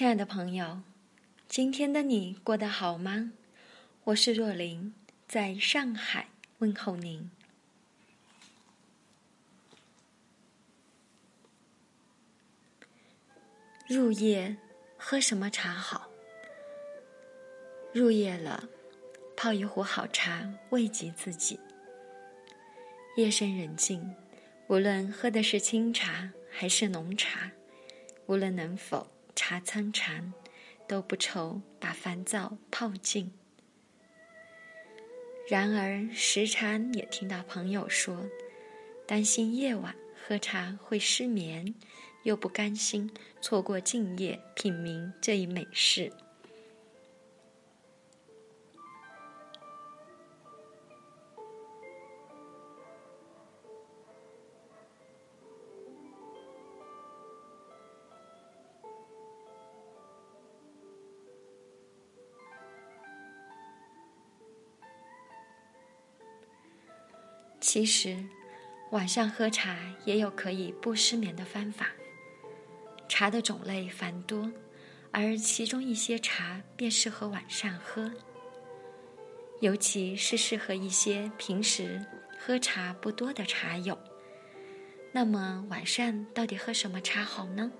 亲爱的朋友，今天的你过得好吗？我是若琳，在上海问候您。入夜喝什么茶好？入夜了，泡一壶好茶，慰藉自己。夜深人静，无论喝的是清茶还是浓茶，无论能否茶参禅，都不愁把烦躁泡尽。然而时常也听到朋友说，担心夜晚喝茶会失眠，又不甘心错过静夜品茗这一美事。其实，晚上喝茶也有可以不失眠的方法。茶的种类繁多，而其中一些茶便适合晚上喝，尤其是适合一些平时喝茶不多的茶友。那么晚上到底喝什么茶好呢？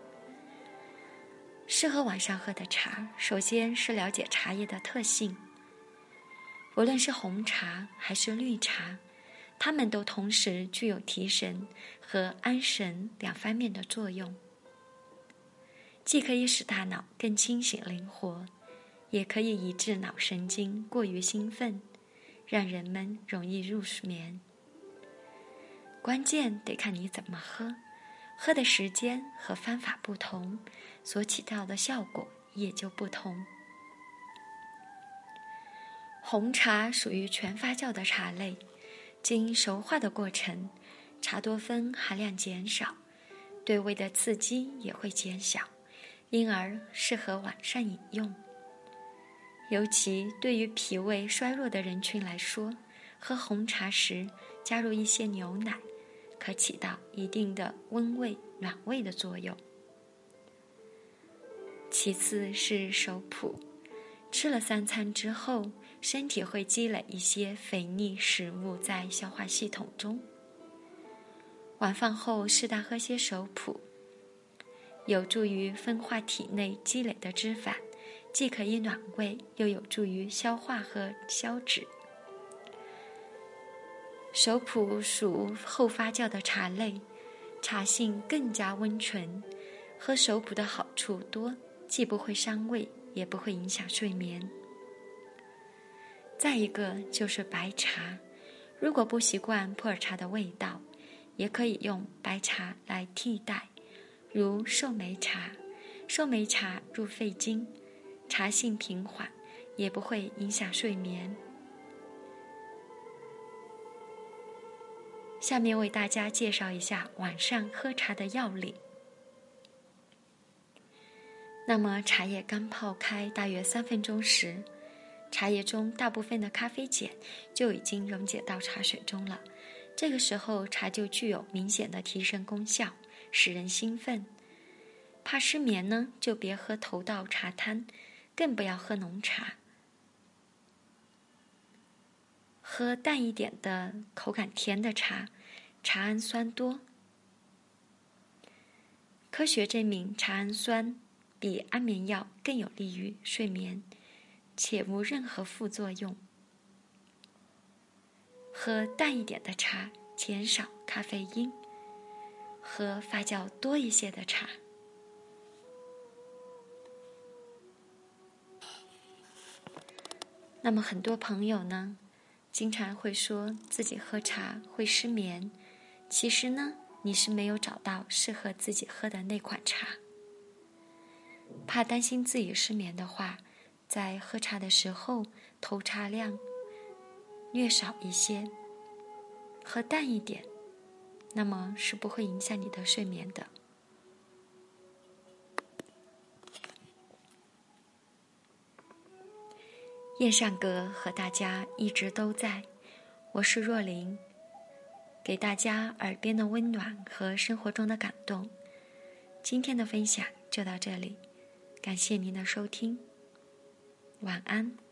适合晚上喝的茶，首先是了解茶叶的特性。无论是红茶还是绿茶。它们都同时具有提神和安神两方面的作用，既可以使大脑更清醒灵活，也可以抑制脑神经过于兴奋，让人们容易入眠。关键得看你怎么喝，喝的时间和方法不同，所起到的效果也就不同。红茶属于全发酵的茶类。经熟化的过程，茶多酚含量减少，对胃的刺激也会减小，因而适合晚上饮用。尤其对于脾胃衰弱的人群来说，喝红茶时加入一些牛奶，可起到一定的温胃暖胃的作用。其次是熟普，吃了三餐之后。身体会积累一些肥腻食物在消化系统中。晚饭后适当喝些熟普，有助于分化体内积累的脂肪，既可以暖胃，又有助于消化和消脂。熟普属后发酵的茶类，茶性更加温醇。喝熟普的好处多，既不会伤胃，也不会影响睡眠。再一个就是白茶，如果不习惯普洱茶的味道，也可以用白茶来替代，如寿眉茶。寿眉茶入肺经，茶性平缓，也不会影响睡眠。下面为大家介绍一下晚上喝茶的要领。那么，茶叶刚泡开大约三分钟时。茶叶中大部分的咖啡碱就已经溶解到茶水中了，这个时候茶就具有明显的提神功效，使人兴奋。怕失眠呢，就别喝头道茶汤，更不要喝浓茶，喝淡一点的、口感甜的茶，茶氨酸多。科学证明，茶氨酸比安眠药更有利于睡眠。且无任何副作用。喝淡一点的茶，减少咖啡因。喝发酵多一些的茶。那么很多朋友呢，经常会说自己喝茶会失眠。其实呢，你是没有找到适合自己喝的那款茶。怕担心自己失眠的话。在喝茶的时候，投茶量略少一些，喝淡一点，那么是不会影响你的睡眠的。燕上阁和大家一直都在，我是若琳，给大家耳边的温暖和生活中的感动。今天的分享就到这里，感谢您的收听，晚安。